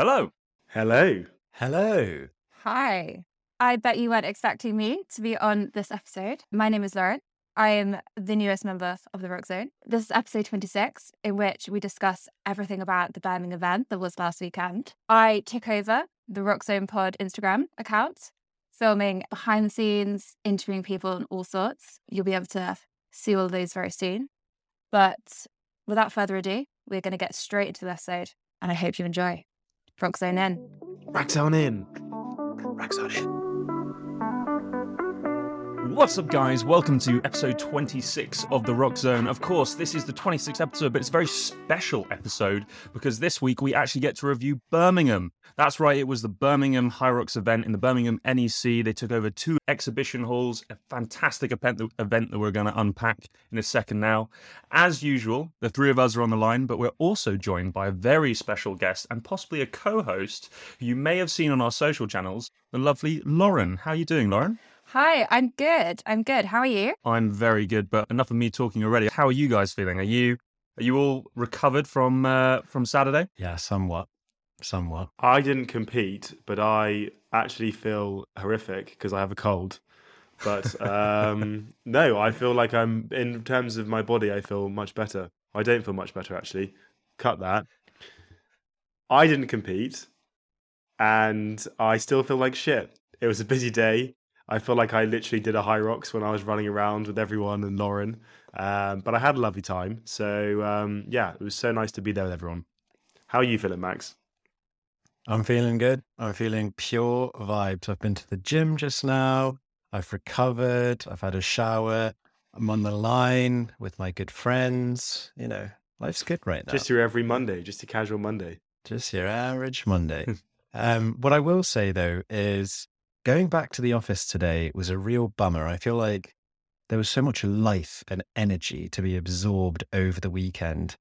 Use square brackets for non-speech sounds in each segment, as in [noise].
Hello. Hello. Hello. Hi. I bet you weren't expecting me to be on this episode. My name is Lauren. I am the newest member of the Rock Zone. This is episode 26, in which we discuss everything about the Birmingham event that was last weekend. I took over the Rock Zone Pod Instagram account, filming behind the scenes, interviewing people and all sorts. You'll be able to see all of those very soon. But without further ado, we're going to get straight into the episode, and I hope you enjoy. Rock Zone in. On in. On in. What's up, guys? Welcome to episode 26 of The Rock Zone. Of course, this is the 26th episode, but it's a very special episode because this week we actually get to review Birmingham. That's right, it was the Birmingham Hyrox event in the Birmingham NEC. They took over two exhibition halls, a fantastic event that we're going to unpack in a second now. As usual, the three of us are on the line, but we're also joined by a very special guest and possibly a co host who you may have seen on our social channels, the lovely Lauren. How are you doing, Lauren? Hi, I'm good. I'm good. How are you? I'm very good, but enough of me talking already. How are you guys feeling? Are you are you all recovered from uh, from Saturday? Yeah, somewhat. Somewhat. I didn't compete, but I actually feel horrific because I have a cold. But [laughs] um, no, I feel like I'm in terms of my body. I feel much better. I don't feel much better actually. Cut that. I didn't compete, and I still feel like shit. It was a busy day. I feel like I literally did a Hyrox when I was running around with everyone and Lauren. Um, but I had a lovely time. So um, yeah, it was so nice to be there with everyone. How are you feeling, Max? I'm feeling good. I'm feeling pure vibes. I've been to the gym just now. I've recovered. I've had a shower. I'm on the line with my good friends. You know, life's good right now. Just your every Monday, just a casual Monday. Just your average Monday. [laughs] um, what I will say though is going back to the office today was a real bummer. I feel like there was so much life and energy to be absorbed over the weekend.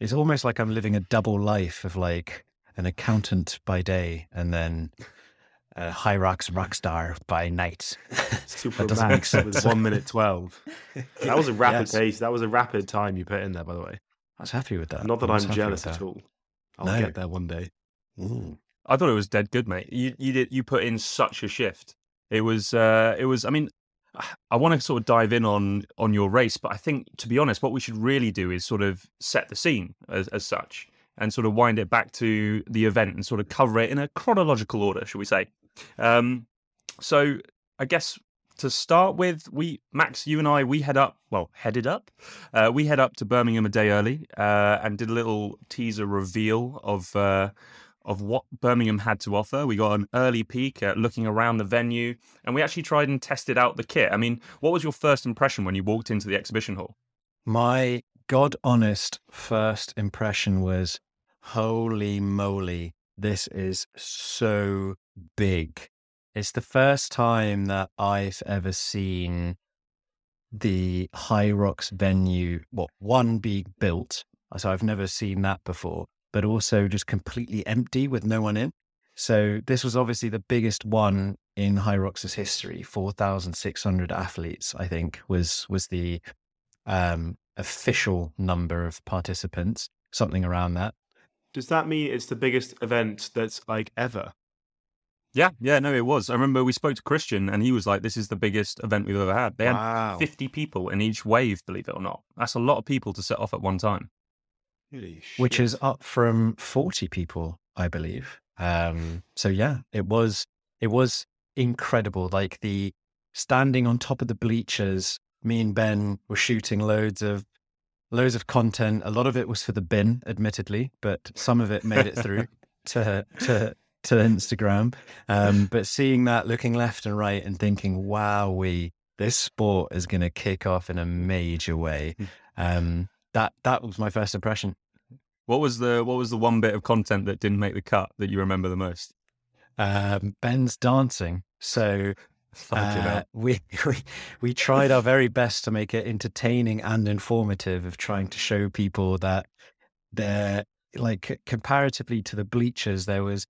It's almost like I'm living a double life of like an accountant by day and then a Hyrox rock star by night. [laughs] Super max with one minute twelve. That was a [laughs] rapid yes. pace. That was a rapid time you put in there, by the way. I was happy with that. Not that I'm jealous at all. I'll no. get there one day. Ooh. I thought it was dead good, mate. You you did you put in such a shift. It was uh it was I mean [sighs] I want to sort of dive in on on your race, but I think to be honest, what we should really do is sort of set the scene as, as such and sort of wind it back to the event and sort of cover it in a chronological order, should we say? Um, so I guess to start with, we Max, you and I, we head up. Well, headed up. Uh, we head up to Birmingham a day early uh, and did a little teaser reveal of uh, of what Birmingham had to offer. We got an early peek at looking around the venue, and we actually tried and tested out the kit. I mean, what was your first impression when you walked into the exhibition hall? My God honest first impression was holy moly, this is so big. It's the first time that I've ever seen the Hyrox venue, what one being built. So I've never seen that before but also just completely empty with no one in. So this was obviously the biggest one in High Hyrox's history. Four thousand six hundred athletes, I think, was was the um, official number of participants, something around that. Does that mean it's the biggest event that's like ever? Yeah, yeah, no, it was. I remember we spoke to Christian and he was like, This is the biggest event we've ever had. They had wow. 50 people in each wave, believe it or not. That's a lot of people to set off at one time which is up from 40 people, I believe. Um, so yeah, it was it was incredible. Like the standing on top of the bleachers, me and Ben were shooting loads of loads of content. A lot of it was for the bin, admittedly, but some of it made it through [laughs] to to to Instagram. Um, but seeing that, looking left and right, and thinking, "Wow, we this sport is going to kick off in a major way." Hmm. Um, that that was my first impression. What was the what was the one bit of content that didn't make the cut that you remember the most? Um, Ben's dancing. So uh, we, [laughs] we we tried our very best to make it entertaining and informative of trying to show people that they're like comparatively to the bleachers there was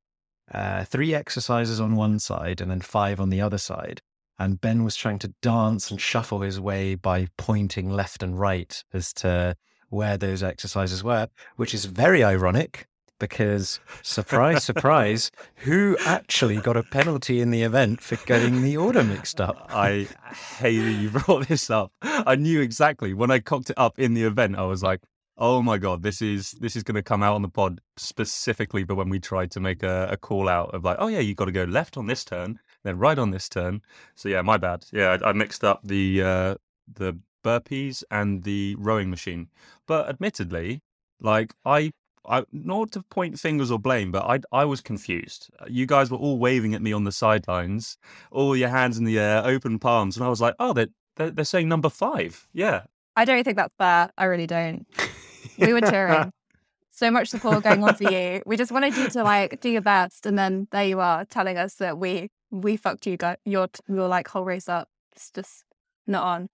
uh, three exercises on one side and then five on the other side. And ben was trying to dance and shuffle his way by pointing left and right as to where those exercises were, which is very ironic because surprise, surprise, who actually got a penalty in the event for getting the order mixed up? I hate that you brought this up. I knew exactly when I cocked it up in the event. I was like, "Oh my god, this is this is going to come out on the pod specifically." But when we tried to make a, a call out of like, "Oh yeah, you got to go left on this turn, then right on this turn," so yeah, my bad. Yeah, I, I mixed up the uh, the burpees and the rowing machine. But admittedly, like I I not to point fingers or blame, but I I was confused. You guys were all waving at me on the sidelines, all your hands in the air, open palms, and I was like, oh, they're they're, they're saying number five. Yeah, I don't think that's fair. I really don't. We were cheering. [laughs] So much support going on for you. We just wanted you to like do your best, and then there you are telling us that we we fucked you guys your your like whole race up. It's just not on.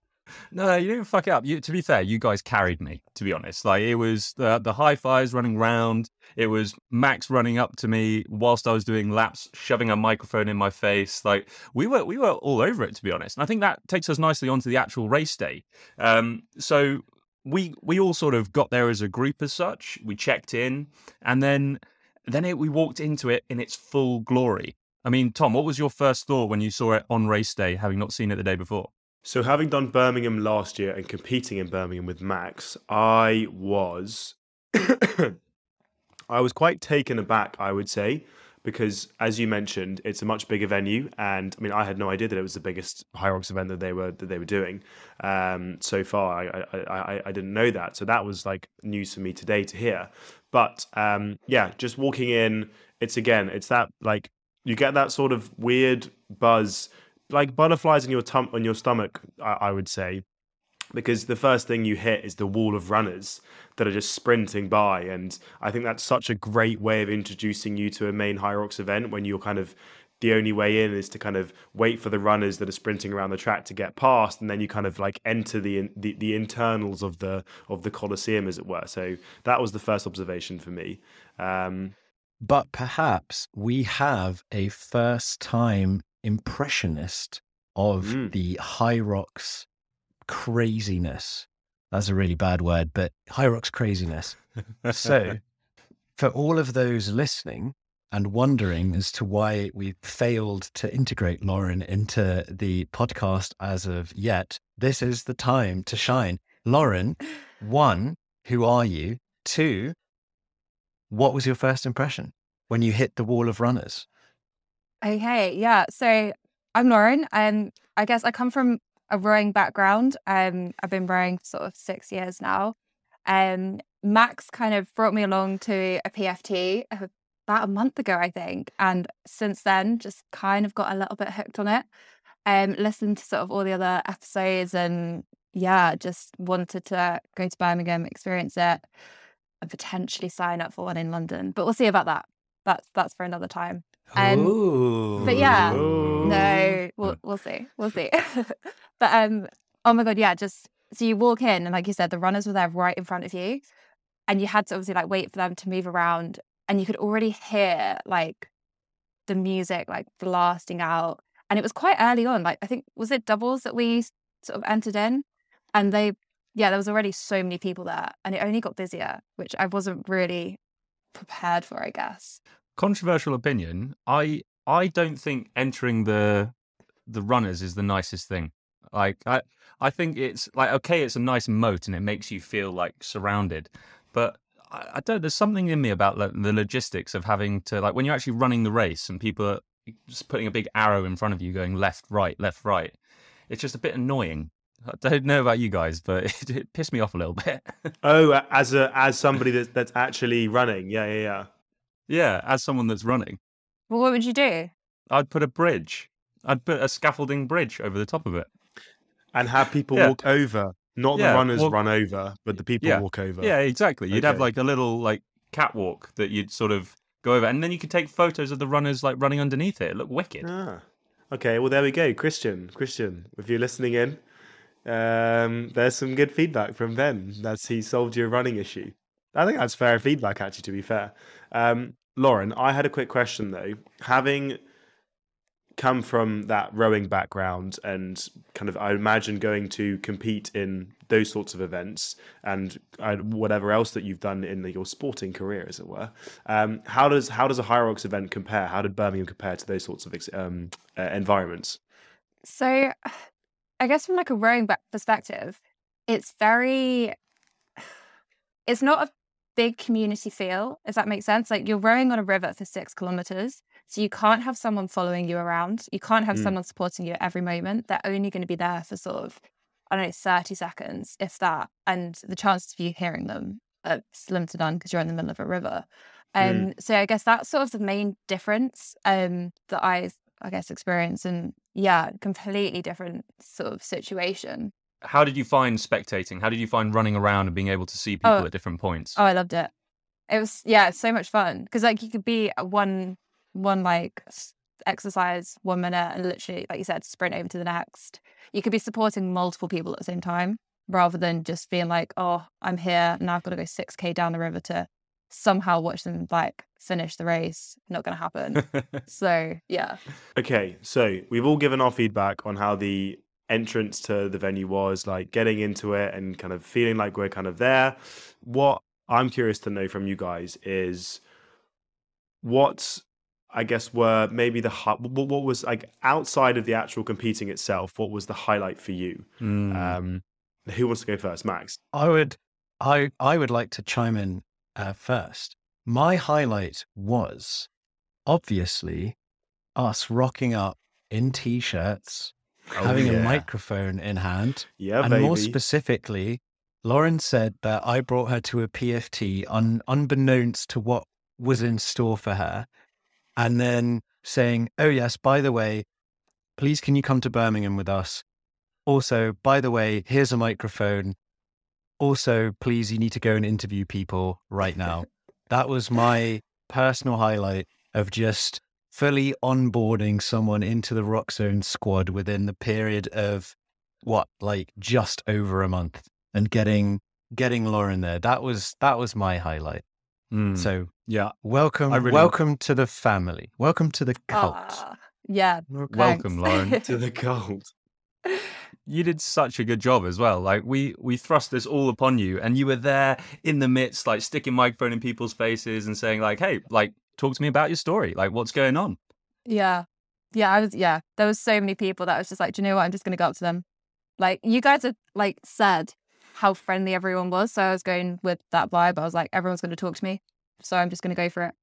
No, you didn't fuck it up. You, to be fair, you guys carried me. To be honest, like it was the the high fives running round. It was Max running up to me whilst I was doing laps, shoving a microphone in my face. Like we were we were all over it. To be honest, and I think that takes us nicely onto the actual race day. Um, so we we all sort of got there as a group as such. We checked in, and then then it, we walked into it in its full glory. I mean, Tom, what was your first thought when you saw it on race day, having not seen it the day before? So, having done Birmingham last year and competing in Birmingham with Max, I was, [coughs] I was quite taken aback. I would say, because as you mentioned, it's a much bigger venue, and I mean, I had no idea that it was the biggest Hyrox event that they were that they were doing um, so far. I, I, I I didn't know that, so that was like news for me today to hear. But um, yeah, just walking in, it's again, it's that like you get that sort of weird buzz like butterflies in your tum- on your stomach. I, I would say because the first thing you hit is the wall of runners that are just sprinting by and i think that's such a great way of introducing you to a main Hyrox event when you're kind of the only way in is to kind of wait for the runners that are sprinting around the track to get past and then you kind of like enter the the, the internals of the of the coliseum as it were so that was the first observation for me um, but perhaps we have a first time impressionist of Mm. the rocks craziness. That's a really bad word, but Hyrox craziness. So, for all of those listening and wondering as to why we failed to integrate Lauren into the podcast as of yet, this is the time to shine. Lauren, one, who are you? Two, what was your first impression when you hit the wall of runners? Okay, yeah. So I'm Lauren, and I guess I come from a rowing background. Um, I've been rowing for sort of six years now. Um, Max kind of brought me along to a PFT about a month ago, I think, and since then, just kind of got a little bit hooked on it. Um, listened to sort of all the other episodes, and yeah, just wanted to go to Birmingham, experience it, and potentially sign up for one in London. But we'll see about that. That's that's for another time. Um, Ooh. but yeah, no, we'll we'll see, we'll see. [laughs] but um, oh my god, yeah, just so you walk in and like you said, the runners were there right in front of you, and you had to obviously like wait for them to move around, and you could already hear like the music like blasting out, and it was quite early on. Like I think was it doubles that we sort of entered in, and they yeah, there was already so many people there, and it only got busier, which I wasn't really prepared for, I guess. Controversial opinion. I I don't think entering the the runners is the nicest thing. Like I I think it's like okay, it's a nice moat and it makes you feel like surrounded, but I, I don't. There's something in me about the logistics of having to like when you're actually running the race and people are just putting a big arrow in front of you going left, right, left, right. It's just a bit annoying. I don't know about you guys, but [laughs] it, it pissed me off a little bit. oh as a as somebody that's that's actually running yeah yeah yeah yeah, as someone that's running, Well, what would you do? I'd put a bridge. I'd put a scaffolding bridge over the top of it. and have people Yeah. walk over not Yeah, the runners well- run over but the people Yeah. walk over Yeah, exactly. You'd have like a little like catwalk that you'd sort of go over, and then you could take photos of the runners like running underneath it. It looked wicked. Ah, okay. Well, there we go, Christian. Christian, if you're listening in, um, there's some good feedback from Ben. That's he solved your running issue. I think that's fair feedback, actually. To be fair, um, Lauren, I had a quick question though. Having come from that rowing background and kind of I imagine going to compete in those sorts of events and uh, whatever else that you've done in the, your sporting career, as it were. Um, how does how does a Hyrox event compare? How did Birmingham compare to those sorts of um, uh, environments? So, I guess from like a rowing back perspective, it's very. It's not a big community feel, if that makes sense. Like you're rowing on a river for six kilometers. So you can't have someone following you around. You can't have Mm. someone supporting you at every moment. They're only going to be there for sort of, I don't know, 30 seconds, if that. And the chances of you hearing them are slim to none because you're in the middle of a river. Um, Mm. So I guess that's sort of the main difference um, that I, I guess, experience. And yeah, completely different sort of situation. How did you find spectating? How did you find running around and being able to see people Oh. at different points? Oh, I loved it. It was yeah, so much fun because like you could be at one one like exercise one minute and literally like you said sprint over to the next. You could be supporting multiple people at the same time rather than just being like, oh, I'm here now. I've got to go six k down the river to somehow watch them like finish the race. Not going to happen. [laughs] so yeah, Okay, so we've all given our feedback on how the entrance to the venue was, like getting into it and kind of feeling like we're kind of there. What I'm curious to know from you guys is what I guess were maybe the what was like outside of the actual competing itself. What was the highlight for you? Mm. Um, who wants to go first, Max? I would, I, I would like to chime in uh, first. My highlight was obviously us rocking up in t-shirts, Oh, having Oh, yeah. a microphone in hand, Yeah, and baby. more specifically, Lauren said that I brought her to a PFT un, unbeknownst to what was in store for her, and then saying, "Oh yes, by the way, please can you come to Birmingham with us? Also, by the way, here's a microphone. Also, please, you need to go and interview people right now." [laughs] that was my personal highlight of just fully onboarding someone into the Rock Zone squad within the period of what, like just over a month, and getting getting Lauren there. That was that was my highlight. Mm. So yeah, welcome, really- welcome to the family. Welcome to the cult. Ah, yeah. welcome, thanks. Lauren. to the [laughs] cult. you did such a good job as well. Like we we thrust this all upon you, and you were there in the midst, like sticking microphone in people's faces and saying like, "Hey, like talk to me about your story. Like what's going on." Yeah. Yeah, I was yeah. There was so many people that I was just like, do you know what? I'm just gonna go up to them. Like you guys had like said how friendly everyone was. So I was going with that vibe. I was like, everyone's gonna talk to me. So I'm just gonna go for it.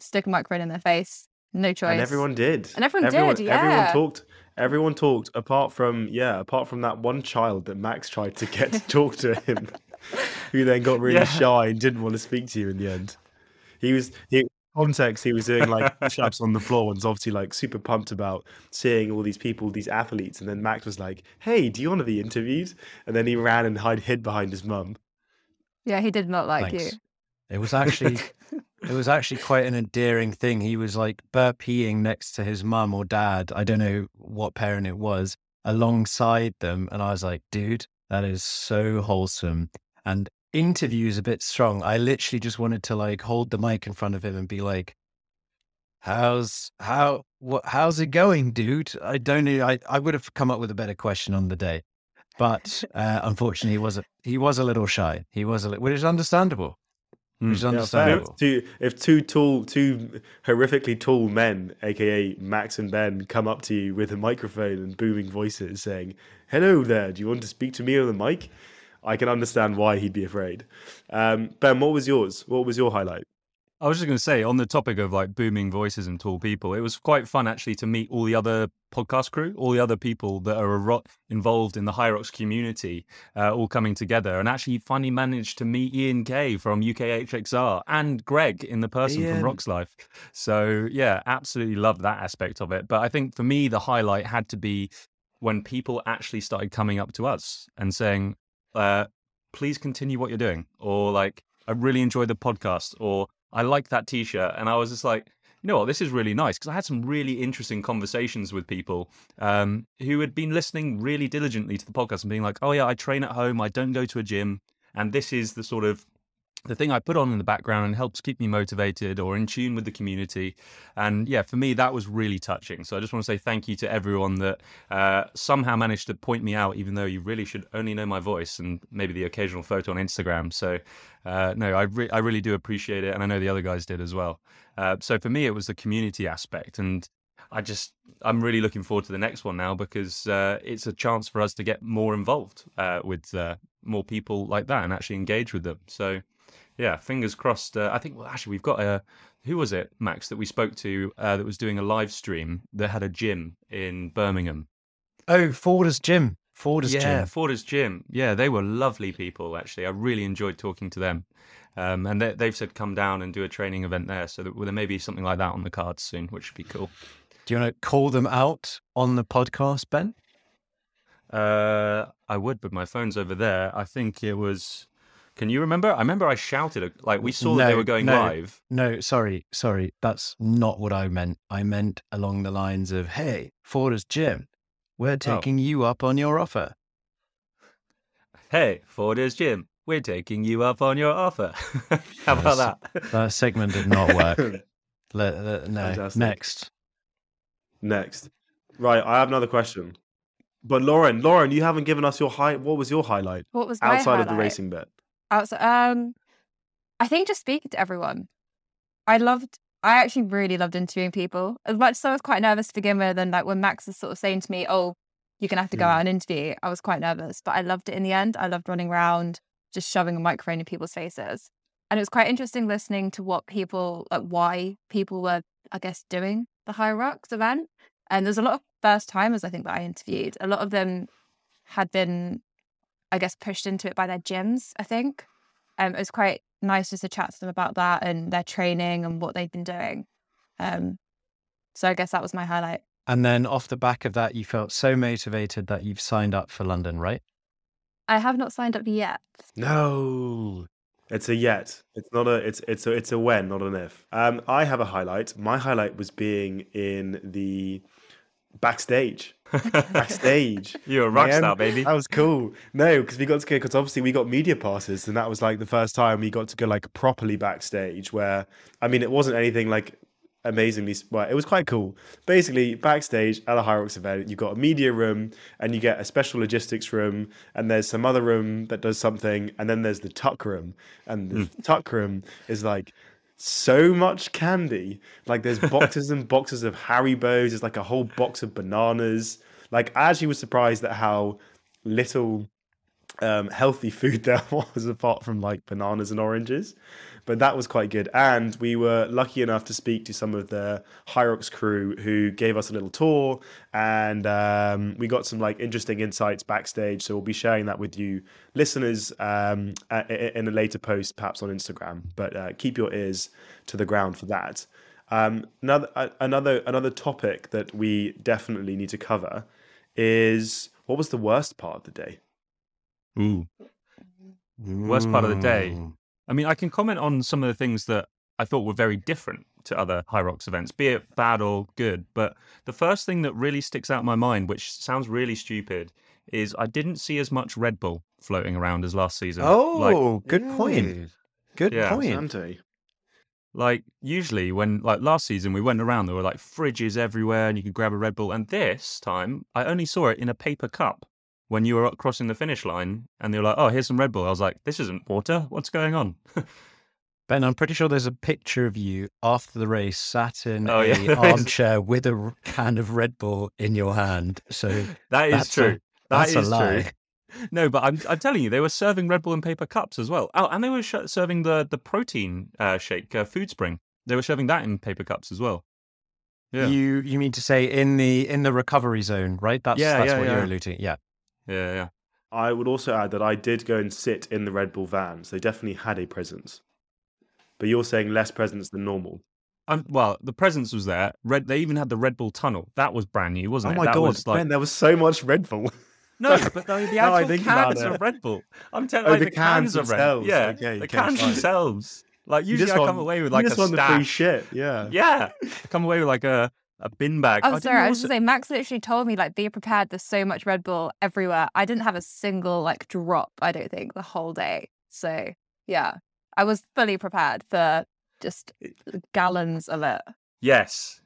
Stick a microphone in their face. No choice. And everyone did. And everyone did, Everyone yeah. talked. Everyone talked. Apart from yeah, apart from that one child that Max tried to get to talk to him, [laughs] who then got really Yeah. shy and didn't want to speak to you in the end. He was he context. He was doing like push-ups on the floor and was obviously like super pumped about seeing all these people, these athletes. And then Max was like, "Hey, do you want to be interviewed?" And then he ran and hid hid behind his mum. Yeah, he did not like Thanks. you. It was actually [laughs] it was actually quite an endearing thing. He was like burpeeing next to his mum or dad. I don't know what parent it was alongside them. And I was like, dude, that is so wholesome. And interviews a bit strong. I literally just wanted to like hold the mic in front of him and be like, how's how what how's it going, dude? I don't know. I, I would have come up with a better question on the day. But [laughs] uh, unfortunately he was a, he was a little shy. He was a little, which is understandable. Which is Yeah, understandable. If two, if two tall, two horrifically tall men, aka Max and Ben, come up to you with a microphone and booming voices saying, "Hello there, do you want to speak to me on the mic?" I can understand why he'd be afraid. Um, ben, what was yours? What was your highlight? I was just going to say, on the topic of like booming voices and tall people, it was quite fun actually to meet all the other podcast crew, all the other people that are ro- involved in the Hyrox community, uh, all coming together, and actually finally managed to meet Ian Kay from UKHXR and Greg in the person Ian. from Rocks Life. So yeah, absolutely loved that aspect of it. But I think for me, the highlight had to be when people actually started coming up to us and saying, uh, "Please continue what you're doing," or like, "I really enjoyed the podcast," or I like that t-shirt. And I was just like, you know what, this is really nice because I had some really interesting conversations with people um, who had been listening really diligently to the podcast and being like, oh yeah, I train at home, I don't go to a gym, and this is the sort of the thing I put on in the background and helps keep me motivated or in tune with the community. And yeah, for me, that was really touching. So I just want to say thank you to everyone that uh, somehow managed to point me out, even though you really should only know my voice and maybe the occasional photo on Instagram. So uh, no, I, re- I really do appreciate it. And I know the other guys did as well. Uh, so for me, it was the community aspect. And I just, I'm really looking forward to the next one now because uh, it's a chance for us to get more involved uh, with uh, more people like that and actually engage with them. So yeah, fingers crossed. Uh, I think well, actually we've got a who was it, Max, that we spoke to uh, that was doing a live stream that had a gym in Birmingham. Oh, Forder's Gym. Forder's yeah, Gym. Yeah, Forder's Gym. Yeah, they were lovely people. Actually, I really enjoyed talking to them. Um, and they, have said come down and do a training event there. So that, well, there may be something like that on the cards soon, which would be cool. Do you want to call them out on the podcast, Ben? Uh, I would, but my phone's over there. I think it was can you remember? I remember I shouted like we saw no, that they were going no, live. No, sorry, sorry. That's not what I meant. I meant along the lines of, "Hey, Forder's Gym, we're oh. taking oh. you up on your offer." Hey, Forder's Gym, we're taking you up on your offer. [laughs] How about that? That segment did not work. [laughs] let, let, no, Fantastic. next. Next. Right, I have another question. But Lauren, Lauren, you haven't given us your high. What was your highlight? What was outside of the racing bit? Outside. Um, I think just speaking to everyone. I loved. I actually really loved interviewing people. As much as I was quite nervous to begin with, and like when Max was sort of saying to me, "Oh, you're gonna have to go mm. out and interview," I was quite nervous, but I loved it in the end. I loved running around, just shoving a microphone in people's faces, and it was quite interesting listening to what people, like, why people were, I guess, doing the HYROX event. And there's a lot of first timers I think that I interviewed. A lot of them had been I guess, pushed into it by their gyms, I think. Um, it was quite nice just to chat to them about that and their training and what they've been doing. Um, so I guess that was my highlight. And then off the back of that, you felt so motivated that you've signed up for London, right? I have not signed up yet. No, it's a yet. It's not a. It's it's a it's a when, not an if. Um, I have a highlight. My highlight was being in the backstage. [laughs] backstage. You're a rock star, baby. That was cool. No, because we got to go because obviously we got media passes, and that was like the first time we got to go like properly backstage. Where I mean, it wasn't anything like amazingly well, it was quite cool. Basically, backstage at a HYROX event, you've got a media room and you get a special logistics room, and there's some other room that does something, and then there's the tuck room. And the mm. tuck room is like so much candy. Like there's [laughs] boxes and boxes of Harry Haribos. There's like a whole box of bananas. Like I actually was surprised at how little um, healthy food [laughs] there was apart from like bananas and oranges but that was quite good. And we were lucky enough to speak to some of the HYROX crew who gave us a little tour, and um, we got some like interesting insights backstage. So we'll be sharing that with you, listeners, um, in a later post, perhaps on Instagram. But uh, keep your ears to the ground for that. Um, another another another topic that we definitely need to cover is what was the worst part of the day? Ooh. Worst part of the day. I mean, I can comment on some of the things that I thought were very different to other Hyrox events, be it bad or good. But the first thing that really sticks out in my mind, which sounds really stupid, is I didn't see as much Red Bull floating around as last season. Oh, like, good point. Good yeah, point. Santi. Like usually when like last season we went around there were like fridges everywhere and you could grab a Red Bull and this time I only saw it in a paper cup when you were crossing the finish line and they were like, "Oh, here's some Red Bull." I was like, "This isn't water. What's going on?" [laughs] Ben, I'm pretty sure there's a picture of you after the race, sat in oh, yeah. [laughs] armchair with a can of Red Bull in your hand. So [laughs] that is true. A, that's a lie. True. No, but I'm I'm telling you, they were serving Red Bull in paper cups as well. Oh, and they were sh- serving the the protein uh, shake, uh, Foodspring. They were serving that in paper cups as well. Yeah. You you mean to say in the in the recovery zone, right? That's yeah, that's yeah, what you're alluding. Yeah. Yeah, yeah. I would also add that I did go and sit in the Red Bull vans. They definitely had a presence. But you're saying less presence than normal. Um, well, the presence was there. Red. They even had the Red Bull tunnel. That was brand new, wasn't oh it? Oh my that god, was like... Ben, there was so much Red Bull. No, but the, the [laughs] actual no, cans of Red Bull. I'm telling you, oh, like, the, the cans, cans of Red Bull. Yeah, okay, the cans themselves. Like usually, I come away with like a the free shit. Yeah, yeah. I come away with like a a bin bag. Oh, I sorry. I was just saying, Max literally told me like, be prepared. There's so much Red Bull everywhere. I didn't have a single like drop. I don't think the whole day. So yeah, I was fully prepared for just gallons of it. Yes.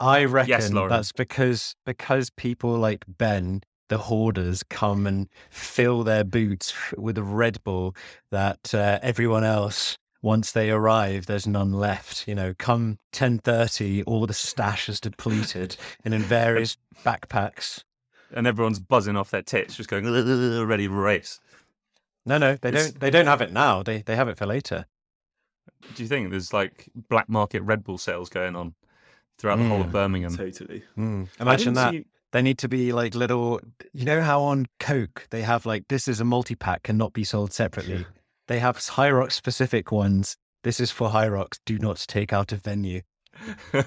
I reckon Lauren. that's because because people like Ben, the hoarders, come and fill their boots with a Red Bull that uh, everyone else once they arrive, there's none left. You know, come ten thirty, all the stash is depleted, and in various backpacks. And everyone's buzzing off their tits, just going ready to race. No, no, they It's- don't. They don't have it now. They they have it for later. Do you think there's like black market Red Bull sales going on throughout the whole of Mm. Birmingham? Totally. Mm. Imagine that. see- They need to be like little. You know how on Coke they have like this is a multi pack cannot be sold separately. They have Hyrox specific ones. This is for Hyrox. Do not take out of venue. [laughs]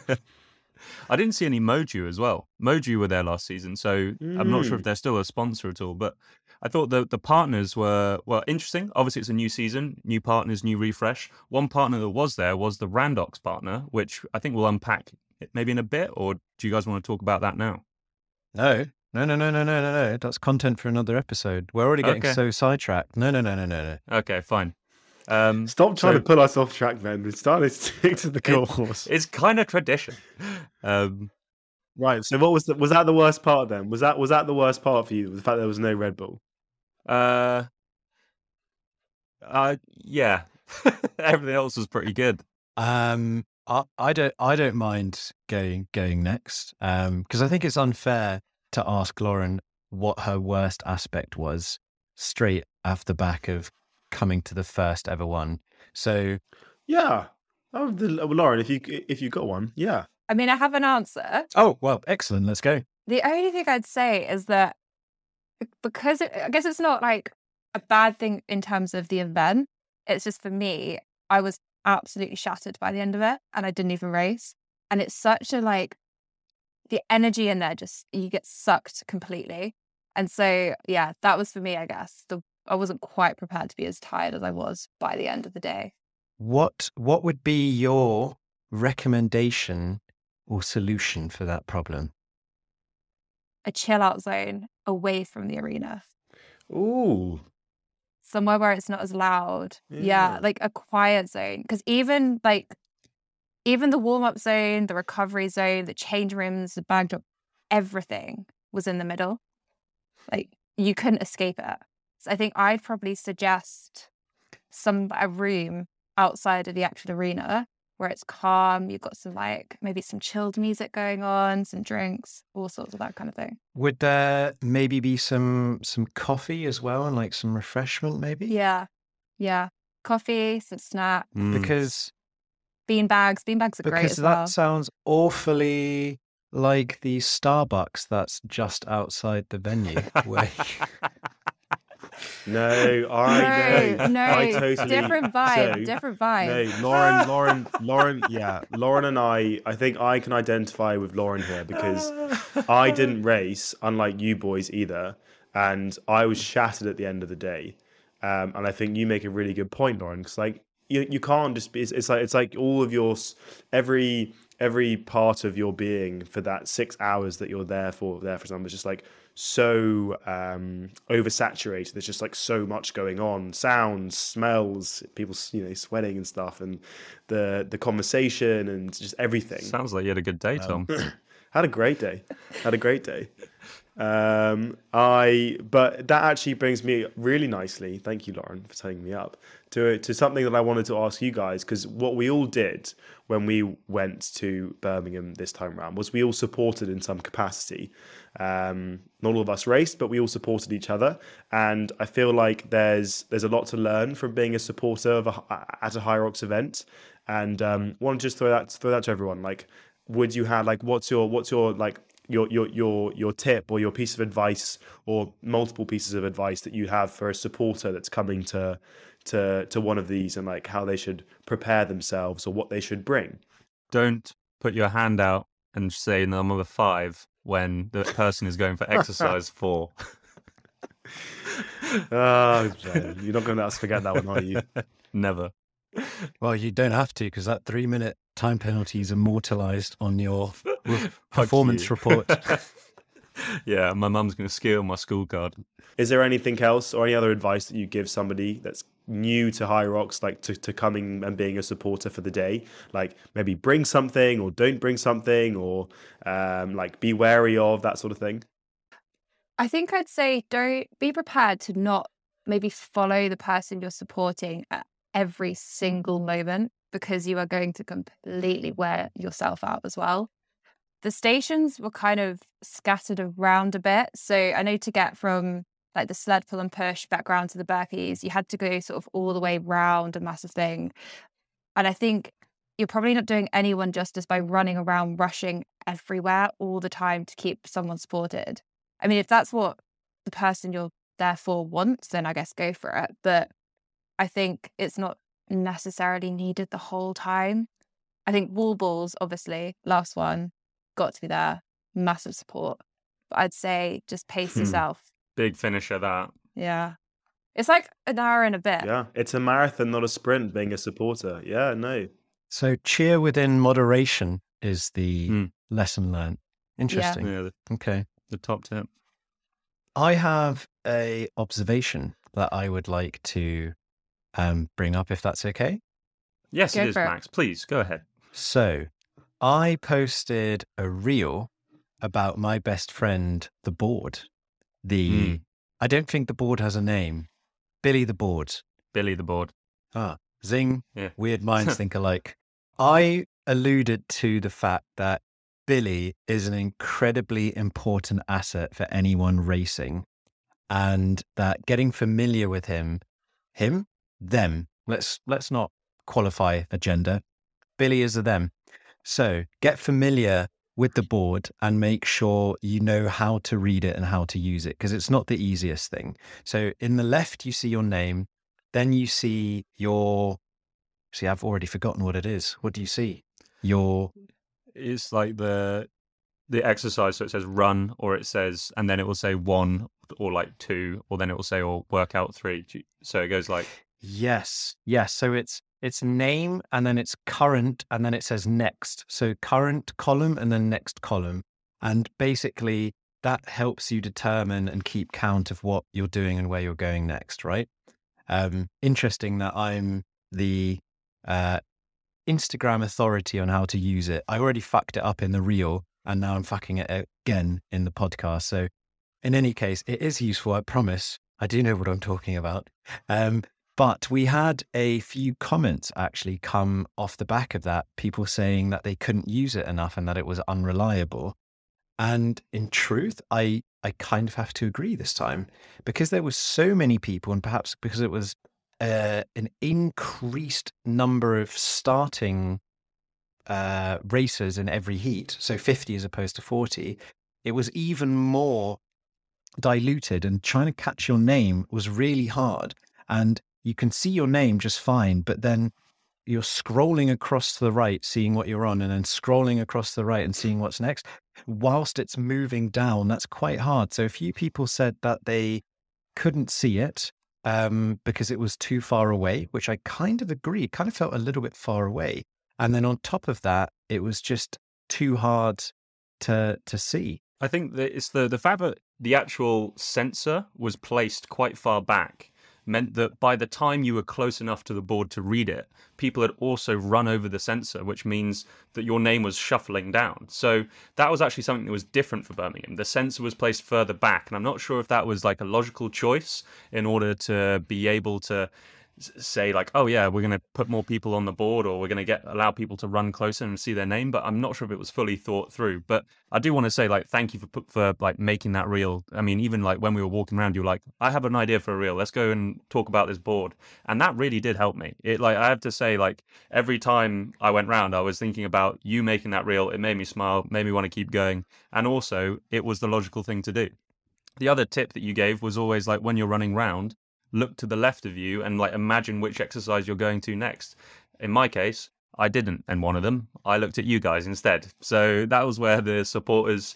I didn't see any Moju as well. Moju were there last season, so I'm not sure Mm. if they're still a sponsor at all. But I thought the the partners were well interesting. Obviously, it's a new season, new partners, new refresh. One partner that was there was the Randox partner, which I think we'll unpack maybe in a bit. Or do you guys want to talk about that now? No, no, no, no, no, no, no, no. That's content for another episode. We're already getting Okay. so sidetracked. No, no, no, no, no, no. Okay, fine. Um, Stop trying So- to pull us off track, Ben. We're starting to stick to the [laughs] course. it's kind of tradition. Um, right. So, what was the, was that the worst part then? Was that was that the worst part for you? The fact there was no Red Bull. uh, uh, yeah, [laughs] everything else was pretty good. Um, I, I don't, I don't mind going going next. Um, because I think it's unfair to ask Lauren what her worst aspect was straight off the back of coming to the first ever one. So Yeah. Oh, the, Lauren, if you if you got one, yeah. I mean, I have an answer. Oh, well, excellent. Let's go. The only thing I'd say is that because it, I guess it's not like a bad thing in terms of the event. It's just for me, I was absolutely shattered by the end of it and I didn't even race. And it's such a like, the energy in there just, you get sucked completely. And so, yeah, that was for me, I guess. The, I wasn't quite prepared to be as tired as I was by the end of the day. What what would be your recommendation or solution for that problem? A chill out zone away from the arena. Ooh. somewhere where it's not as loud. Yeah, Yeah. like a quiet zone. Because even like even the warm up zone, the recovery zone, the change rooms, the bag drop, everything was in the middle. Like you couldn't escape it. So I think I'd probably suggest some a room outside of the actual arena where it's calm. You've got some like maybe some chilled music going on, some drinks, all sorts of that kind of thing. Would there maybe be some some coffee as well and like some refreshment maybe? Yeah. Yeah. Coffee, some snack, Mm. Because bean bags. Bean bags are great because as that well. sounds awfully like the Starbucks that's just outside the venue. where [laughs] No, I know. no, no, I totally different vibe, so- different vibe. No, Lauren, Lauren, [laughs] Lauren, yeah. Lauren and I, I think I can identify with Lauren here because I didn't [laughs] race, unlike you boys either. And I was shattered at the end of the day. Um, and I think you make a really good point, Lauren, because like you, you can't just be, it's, it's like, it's like all of your, every, every part of your being for that six hours that you're there for, there for example, is just like so um, oversaturated. There's just like so much going on, sounds, smells, people, you know, sweating and stuff, and the the conversation and just everything. Sounds like you had a good day, Tom. [laughs] Had a great day. Had a great day. Um, I but that actually brings me really nicely. Thank you, Lauren, for taking me up to to something that I wanted to ask you guys because what we all did when we went to Birmingham this time around was we all supported in some capacity. Um, not all of us raced, but we all supported each other, and I feel like there's there's a lot to learn from being a supporter of a, at a High event. And um, want to just throw that throw that to everyone. Like, would you have like what's your what's your like your your your your tip or your piece of advice or multiple pieces of advice that you have for a supporter that's coming to to to one of these and like how they should prepare themselves or what they should bring. Don't put your hand out and say number five when the person is going for [laughs] exercise four. Oh, you're not going to let us forget that one, are you? [laughs] Never. well, you don't have to because that three minute time penalty is immortalized on your [laughs] performance you. report. Yeah, my mum's going to steal my school card. Is there anything else or any other advice that you give somebody that's new to Hyrox, like to, to coming and being a supporter for the day? Like maybe bring something or don't bring something or um, like be wary of that sort of thing? I think I'd say don't be prepared to not maybe follow the person you're supporting at every single moment because you are going to completely wear yourself out as well. The stations were kind of scattered around a bit. So I know to get from like the sled pull and push background to the Birkies, you had to go sort of all the way round a massive thing. And I think you're probably not doing anyone justice by running around rushing everywhere all the time to keep someone supported. I mean, if that's what the person you're there for wants, then I guess go for it. But I think it's not necessarily needed the whole time. I think wall balls, obviously, last one, got to be there, massive support. But I'd say just pace Hmm. yourself. Big finisher that. Yeah. It's like an hour and a bit. Yeah, it's a marathon, not a sprint. Being a supporter, yeah, no, So cheer within moderation is the Hmm. lesson learned. Interesting. Yeah, the, Okay. the top tip. I have a observation that I would like to um, bring up, if that's okay. Yes, Go it is, for it. Max. Please go ahead. So, I posted a reel about my best friend, the board. The Mm. I don't think the board has a name. Billy the board. Billy the board. Ah, zing. Yeah. Weird minds [laughs] think alike. I alluded to the fact that Billy is an incredibly important asset for anyone racing, and that getting familiar with him, him, them. Let's let's not qualify a gender. Billy is a them. So get familiar with the board and make sure you know how to read it and how to use it because it's not the easiest thing. So in the left, you see your name. Then you see your. See, I've already forgotten what it is. What do you see? Your. It's like the the exercise. So it says run, or it says, and then it will say one, or like two, or then it will say or workout three. So it goes like Yes. Yes. So it's it's name and then it's current and then it says next. So current column and then next column. And basically that helps you determine and keep count of what you're doing and where you're going next, right? Um, interesting that I'm the uh, Instagram authority on how to use it. I already fucked it up in the reel and now I'm fucking it again in the podcast. So in any case, it is useful. I promise. I do know what I'm talking about. Um, but we had a few comments actually come off the back of that, people saying that they couldn't use it enough and that it was unreliable. And in truth, I I kind of have to agree this time because there was so many people, and perhaps because it was uh, an increased number of starting uh, racers in every heat, so 50 as opposed to 40, it was even more diluted and trying to catch your name was really hard. And you can see your name just fine, but then you're scrolling across to the right, seeing what you're on, and then scrolling across to the right and seeing what's next. Whilst it's moving down, that's quite hard. So a few people said that they couldn't see it um, because it was too far away, which I kind of agree. It kind of felt a little bit far away. And then on top of that, it was just too hard to to see. I think that it's the the fact that the actual sensor was placed quite far back meant that by the time you were close enough to the board to read it, people had also run over the sensor, which means that your name was shuffling down. So that was actually something that was different for Birmingham. The sensor was placed further back, and I'm not sure if that was like a logical choice in order to be able to say like oh yeah we're going to put more people on the board or we're going to get allow people to run closer and see their name but i'm not sure if it was fully thought through but i do want to say like thank you for for like making that real. I mean even like when we were walking around you were like i have an idea for a reel let's go and talk about this board and that really did help me. It like i have to say like every time i went round i was thinking about you making that reel it made me smile made me want to keep going and also it was the logical thing to do. The other tip that you gave was always like when you're running round look to the left of you and like imagine which exercise you're going to next. In my case, I didn't in one of them. I looked at you guys instead. So that was where the supporters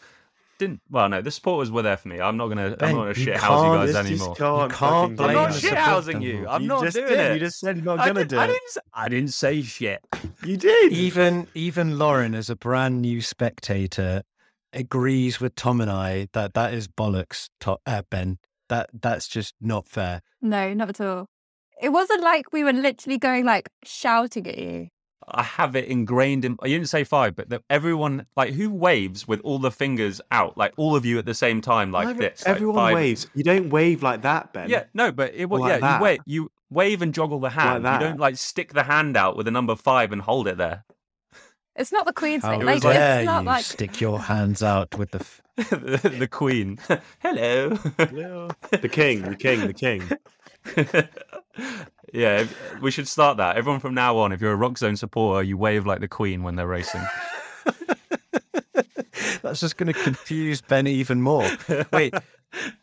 didn't. Well, no, the supporters were there for me. I'm not gonna. Ben, I'm not gonna shit house you guys anymore. can't You can't fucking blame I'm go not shit support housing them. you. I'm You not just doing did. it. You just said you're not I gonna didn't, do I it. didn't. s- I didn't say shit. You did. even even Lauren, as a brand new spectator, agrees with Tom and I that that is bollocks. To, uh, ben, that that's just not fair. No, not at all. It wasn't like we were literally going like shouting at you. I have it ingrained in. You didn't say five, but that everyone like who waves with all the fingers out, like all of you at the same time, like Every- this. like Everyone five- waves. You don't wave like that, Ben. Yeah, no, but it was Like yeah. that. You wave, you wave and joggle the hand. that. You don't like stick the hand out with the number five and hold it there. It's not the Queen's How thing. It Like like- it's not you like stick your hands out with the. F- the, [laughs] the Queen. [laughs] Hello. The king, the king, the king. [laughs] yeah, we should start that. Everyone from now on, if you're a Rock Zone supporter, you wave like the Queen when they're racing. That's just going to confuse Ben even more. Wait,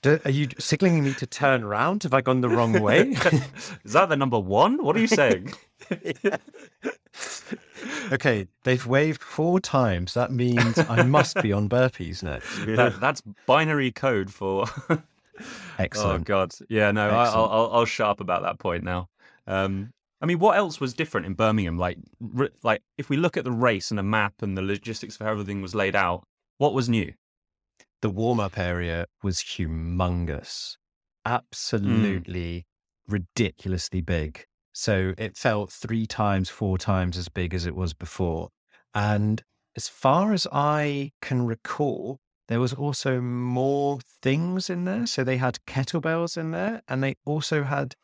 do, are you signaling me to turn around? Have I gone the wrong way? Is that the number one? What are you saying? [laughs] okay, they've waved four times. That means I must be on burpees next. [laughs] that, that's binary code for. [laughs] oh Excellent. God, yeah, no, I, I'll, Excellent. I'll I'll shut up about that point now. Um, I mean, what else was different in Birmingham? Like, r- like if we look at the race and the map and the logistics of how everything was laid out, what was new? the warm up area was humongous, absolutely ridiculously big. So it felt three times, four times as big as it was before. And as far as I can recall, there was also more things in there. So they had kettlebells in there and they also had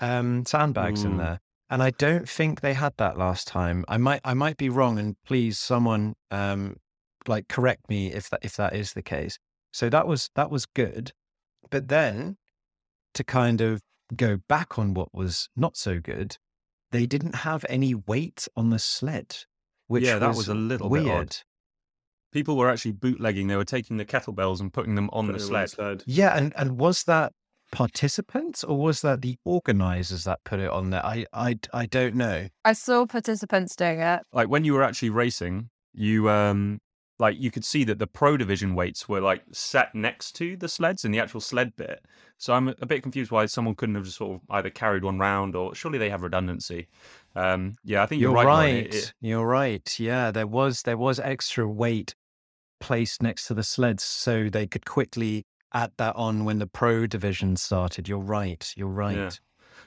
um, sandbags in there. And I don't think they had that last time. I might I might be wrong and please someone um, like correct me if that if that is the case. So that was that was good. But then to kind of go back on what was not so good, they didn't have any weight on the sled, which Yeah, that was, was a little bit weird. odd. People were actually bootlegging. They were taking the kettlebells and putting them on Put the it on sled. Yeah, and and was that participants or was that the organizers that put it on there? I I I don't know. I saw participants doing it. Like when you were actually racing, you um like you could see that the pro division weights were like set next to the sleds in the actual sled bit. So I'm a bit confused why someone couldn't have just sort of either carried one round or surely they have redundancy. Um, yeah, I think you're, You're right. right. It- it- You're right. Yeah, there was there was extra weight placed next to the sleds so they could quickly add that on when the pro division started. You're right. You're right.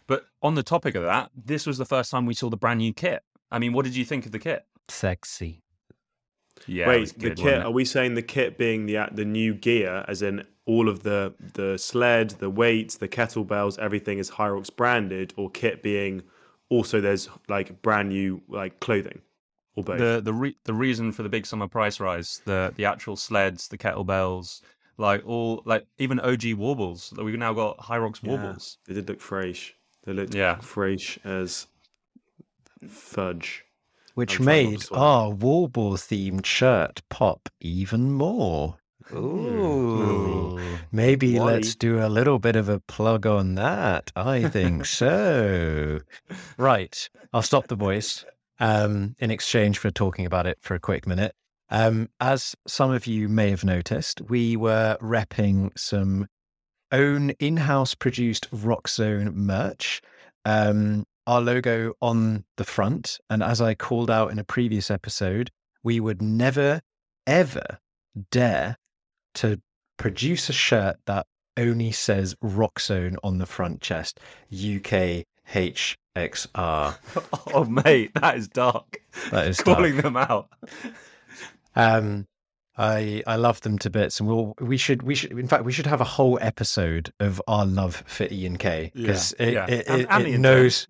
But on the topic of that, this was the first time we saw the brand new kit. I mean, what did you think of the kit? Sexy. Yeah, Wait, was the kit. Are we saying the kit being the the new gear, as in all of the the sled, the weights, the kettlebells, everything is Hyrox branded, or kit being also there's like brand new like clothing, or both? the the re- the reason for the big summer price rise, the the actual sleds, the kettlebells, like all like even OG warbles. that We've now got Hyrox Yeah. warbles. They did look fresh. They looked Yeah. fresh as fudge. Which I'm trying not to made our warble themed shirt pop even more. Ooh. Maybe Wally. let's do a little bit of a plug on that. I think [laughs] so. Right. I'll stop the voice um, in exchange for talking about it for a quick minute. Um, as some of you may have noticed, we were repping some own in house produced Rock Zone merch. Um, our logo on the front. And as I called out in a previous episode, we would never, ever dare to produce a shirt that only says Rock Zone on the front chest. UK HXR. [laughs] oh mate, that is dark. That is dark. Calling them out. Um, I I love them to bits, and we'll we should we should in fact we should have a whole episode of our love for Ian K because Yeah, it yeah. it, it, and it knows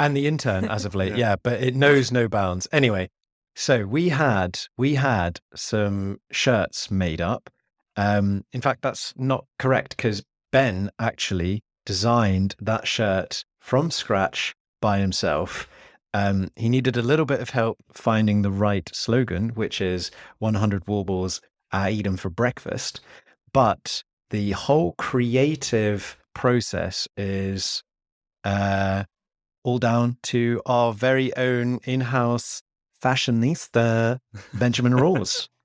and the intern as of late, [laughs] Yeah. yeah. but it knows no bounds. Anyway, so we had we had some shirts made up. Um, in fact, that's not correct because Ben actually designed that shirt from scratch by himself. Um, he needed a little bit of help finding the right slogan, which is 100 warbles, I eat them for breakfast. But the whole creative process is uh, all down to our very own in house fashionista, Benjamin Rawls. [laughs]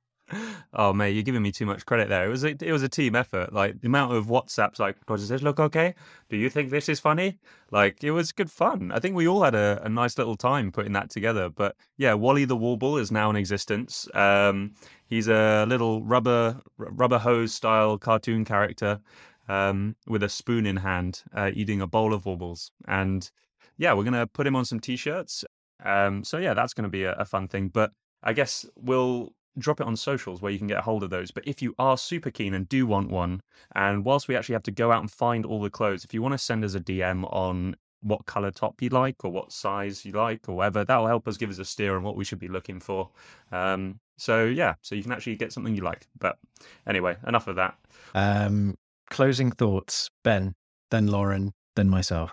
Oh mate, you're giving me too much credit there. It was a, it was a team effort. Like the amount of WhatsApps, like, does this look okay? Do you think this is funny? Like it was good fun. I think we all had a, a nice little time putting that together. But yeah, Wally the Warble is now in existence. Um, he's a little rubber rubber hose style cartoon character. um, with a spoon in hand, uh, eating a bowl of wobbles. And yeah, we're gonna put him on some t-shirts. Um, so yeah, that's gonna be a, a fun thing. But I guess we'll drop it on socials where you can get a hold of those. But if you are super keen and do want one, and whilst we actually have to go out and find all the clothes, if you want to send us a DM on what color top you like or what size you like or whatever, that'll help us give us a steer on what we should be looking for. Um, so yeah, so you can actually get something you like. But anyway, enough of that. Um, closing thoughts, Ben, then Lauren, then myself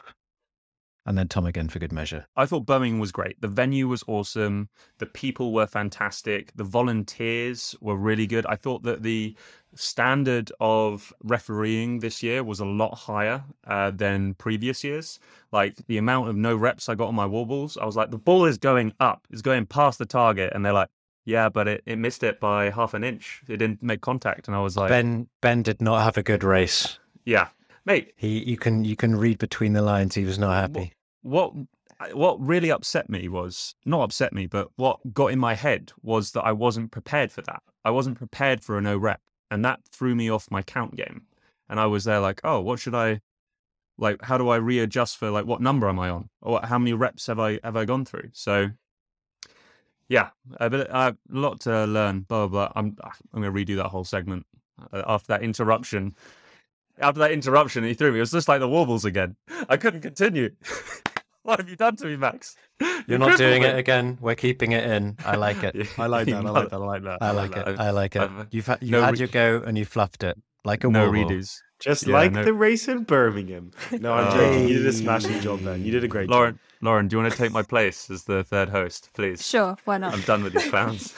and then Tom again for good measure. I thought Birmingham was great. The venue was awesome. The people were fantastic. The volunteers were really good. I thought that the standard of refereeing this year was a lot higher uh, than previous years. Like the amount of no reps I got on my wobbles, I was like, the ball is going up, it's going past the target, and they're like, yeah, but it, it missed it by half an inch. It didn't make contact, and I was like, Ben Ben did not have a good race. Yeah, mate. He you can you can read between the lines. He was not happy. What what really upset me was not upset me, but what got in my head was that I wasn't prepared for that. I wasn't prepared for a no rep, and that threw me off my count game. And I was there like, oh, what should I like? How do I readjust for like what number am I on, or how many reps have I have I gone through? So yeah, a bit a lot to learn. Blah blah. blah. I'm I'm gonna redo that whole segment uh, after that interruption after that interruption he threw me, it was just like the warbles again. I couldn't continue. [laughs] what have you done to me, Max? You're you not doing me. it again. We're keeping it in. I like it. [laughs] I like that. I like that. I [laughs] like that. I like it. I like it. You've had, you no had re- your go and you fluffed it like a no warble. redos. Just yeah, like no... the race in Birmingham. No, I'm joking. You did a smashing job, man. You did a great Lauren, job. Lauren, do you want to take my place as the third host, please? Sure, why not? I'm done with these clowns.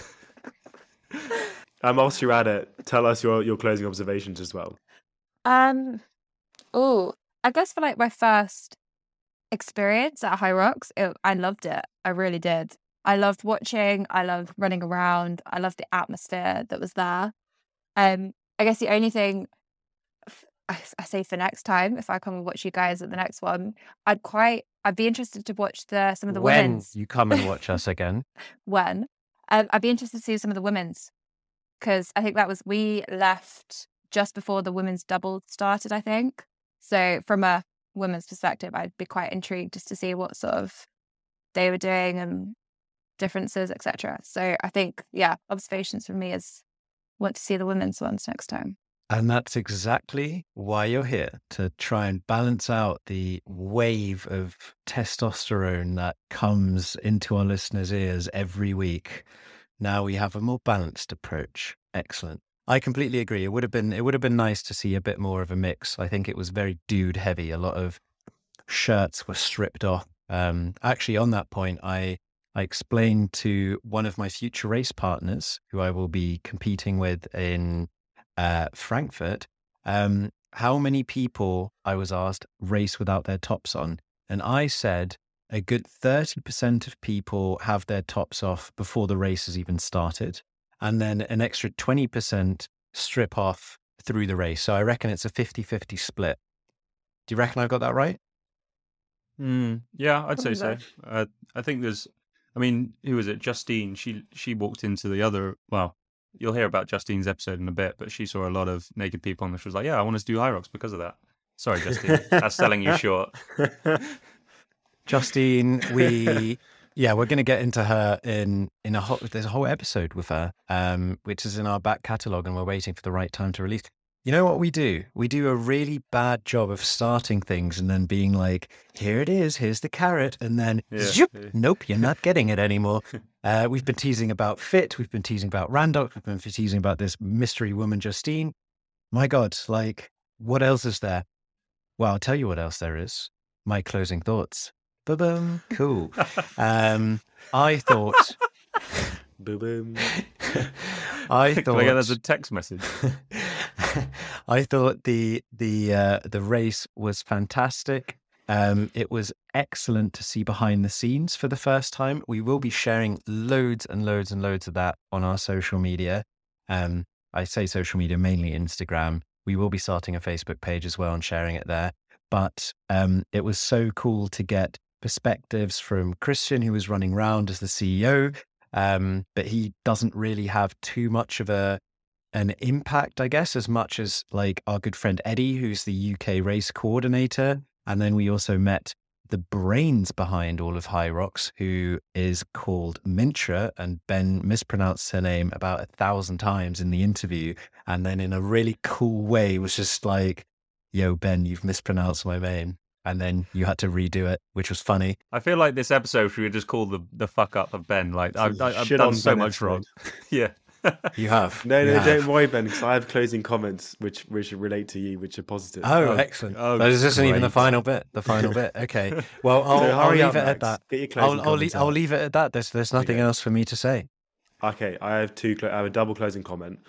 um, whilst you're at it, tell us your, your closing observations as well. Um, oh, I guess for like my first experience at Hyrox, it, I loved it. I really did. I loved watching. I loved running around. I loved the atmosphere that was there. Um, I guess the only thing I, I say for next time, if I come and watch you guys at the next one, I'd quite, I'd be interested to watch the some of the when women's. you come and [laughs] watch us again. when, um, I'd be interested to see some of the women's because I think that was we left just before the women's double started, I think. So from a women's perspective, I'd be quite intrigued just to see what sort of they were doing and differences, etc. So I think, yeah, observations for me is want to see the women's ones next time. And that's exactly why you're here to try and balance out the wave of testosterone that comes into our listeners' ears every week. Now we have a more balanced approach. Excellent. I completely agree. It would have been it would have been nice to see a bit more of a mix. I think it was very dude heavy. A lot of shirts were stripped off. Um, actually, on that point, I I explained to one of my future race partners, who I will be competing with in uh, Frankfurt, um, how many people I was asked race without their tops on, and I said a good thirty percent of people have their tops off before the race has even started and then an extra 20% strip off through the race. So I reckon it's a 50 50 split. Do you reckon I've got that right? Mm, yeah, I'd say so. Uh, I think there's, I mean, who was it? Justine. She she walked into the other. Well, you'll hear about Justine's episode in a bit, but she saw a lot of naked people, and she was like, "Yeah, I want to do Hyrox because of that." Sorry, Justine, that's selling you short. [laughs] Justine, we yeah, we're going to get into her in in a whole. There's a whole episode with her, um, which is in our back catalogue, and we're waiting for the right time to release. You know what we do? We do a really bad job of starting things and then being like, "Here it is. Here's the carrot," and then, yeah, zoop, nope, you're not getting it [laughs] anymore. uh, we've been teasing about Fit. We've been teasing about Randok. We've been teasing about this mystery woman, Justine. My God, like, what else is there? Well, I'll tell you what else there is. My closing thoughts. Boom, cool. Um, I thought. [laughs] Boom. [laughs] I thought. Can I get as a text message? [laughs] I thought the the uh, the race was fantastic. Um, it was excellent to see behind the scenes for the first time. We will be sharing loads and loads and loads of that on our social media. Um, I say social media, mainly Instagram. We will be starting a Facebook page as well and sharing it there. But um, it was so cool to get perspectives from Christian, who was running around as the CEO, um, but he doesn't really have too much of a an impact, I guess, as much as like our good friend Eddie, who's the UK race coordinator. And then we also met the brains behind all of Hyrox, who is called Mintra, and Ben mispronounced her name about a thousand times in the interview, and then in a really cool way was just like, "Yo, Ben, you've mispronounced my name," and then you had to redo it, which was funny. I feel like this episode should just call the the fuck up of Ben. Like I've, I've done on so Ben much wrong. [laughs] [laughs] yeah. You have. No, You no, have. don't worry, Ben, because I have closing comments which which relate to you, which are positive. Oh, Oh, excellent. oh, But this isn't even the final bit. The [laughs] final bit. Okay. Well, I'll, So I'll leave up, it at that. Get your closing I'll, I'll, leave, I'll leave it at that. There's, there's nothing Okay. else for me to say. Okay, I have two. Clo- I have a double closing comment.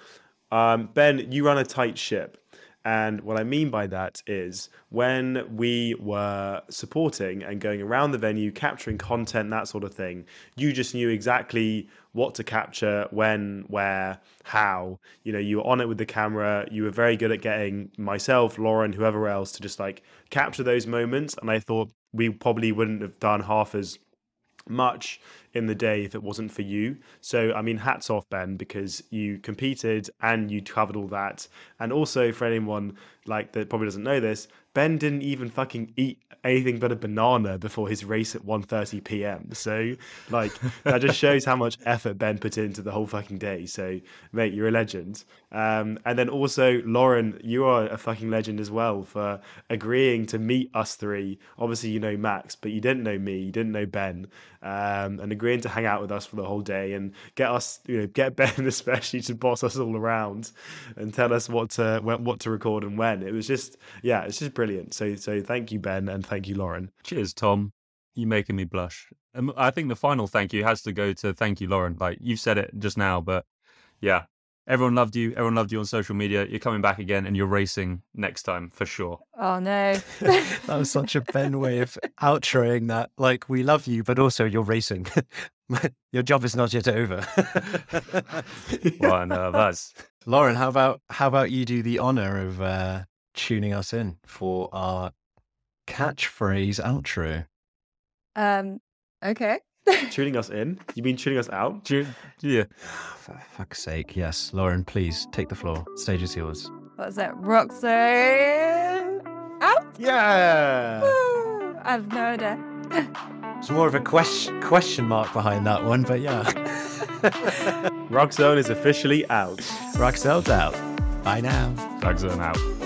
Um, ben, you run a tight ship, and what I mean by that is when we were supporting and going around the venue, capturing content, that sort of thing, you just knew exactly what to capture, when, where, how. You know, you were on it with the camera. You were very good at getting myself, Lauren, whoever else to just like capture those moments. And I thought we probably wouldn't have done half as much in the day if it wasn't for you. So, I mean, hats off, Ben, because you competed and you covered all that. And also, for anyone like that probably doesn't know this, Ben didn't even fucking eat anything but a banana before his race at 1.30 p.m. So, like, that just shows how much effort Ben put into the whole fucking day. So, mate, you're a legend. Um, and then also, Lauren, you are a fucking legend as well for agreeing to meet us three. Obviously, you know Max, but you didn't know me, you didn't know Ben, um, and agreeing to hang out with us for the whole day and get us, you know, get [laughs] Ben especially to boss us all around and tell us what to what to record and when. It was just, yeah, it's just brilliant. So, so thank you, Ben, and thank you, Lauren. Cheers, Tom. You're making me blush. Um, I think the final thank you has to go to thank you, Lauren. Like you've said it just now, but yeah, everyone loved you. Everyone loved you on social media. You're coming back again, and you're racing next time for sure. Oh no. [laughs] That was such a Ben way of outroing that. Like, we love you, but also you're racing. [laughs] Your job is not yet over. Well, no, that's [laughs] Lauren, how about how about you do the honor of uh, tuning us in for our catchphrase outro? Um. Okay. tuning us in. You mean tuning us out? Ju- yeah. For fuck's sake, yes. Lauren, please take the floor. Stage is yours. What's that? Roxanne. Out. Yeah. Woo! I have no idea. It's more of a question question mark behind that one, but yeah. [laughs] Rock is officially out. Roxelle's out. Bye now. Flag out.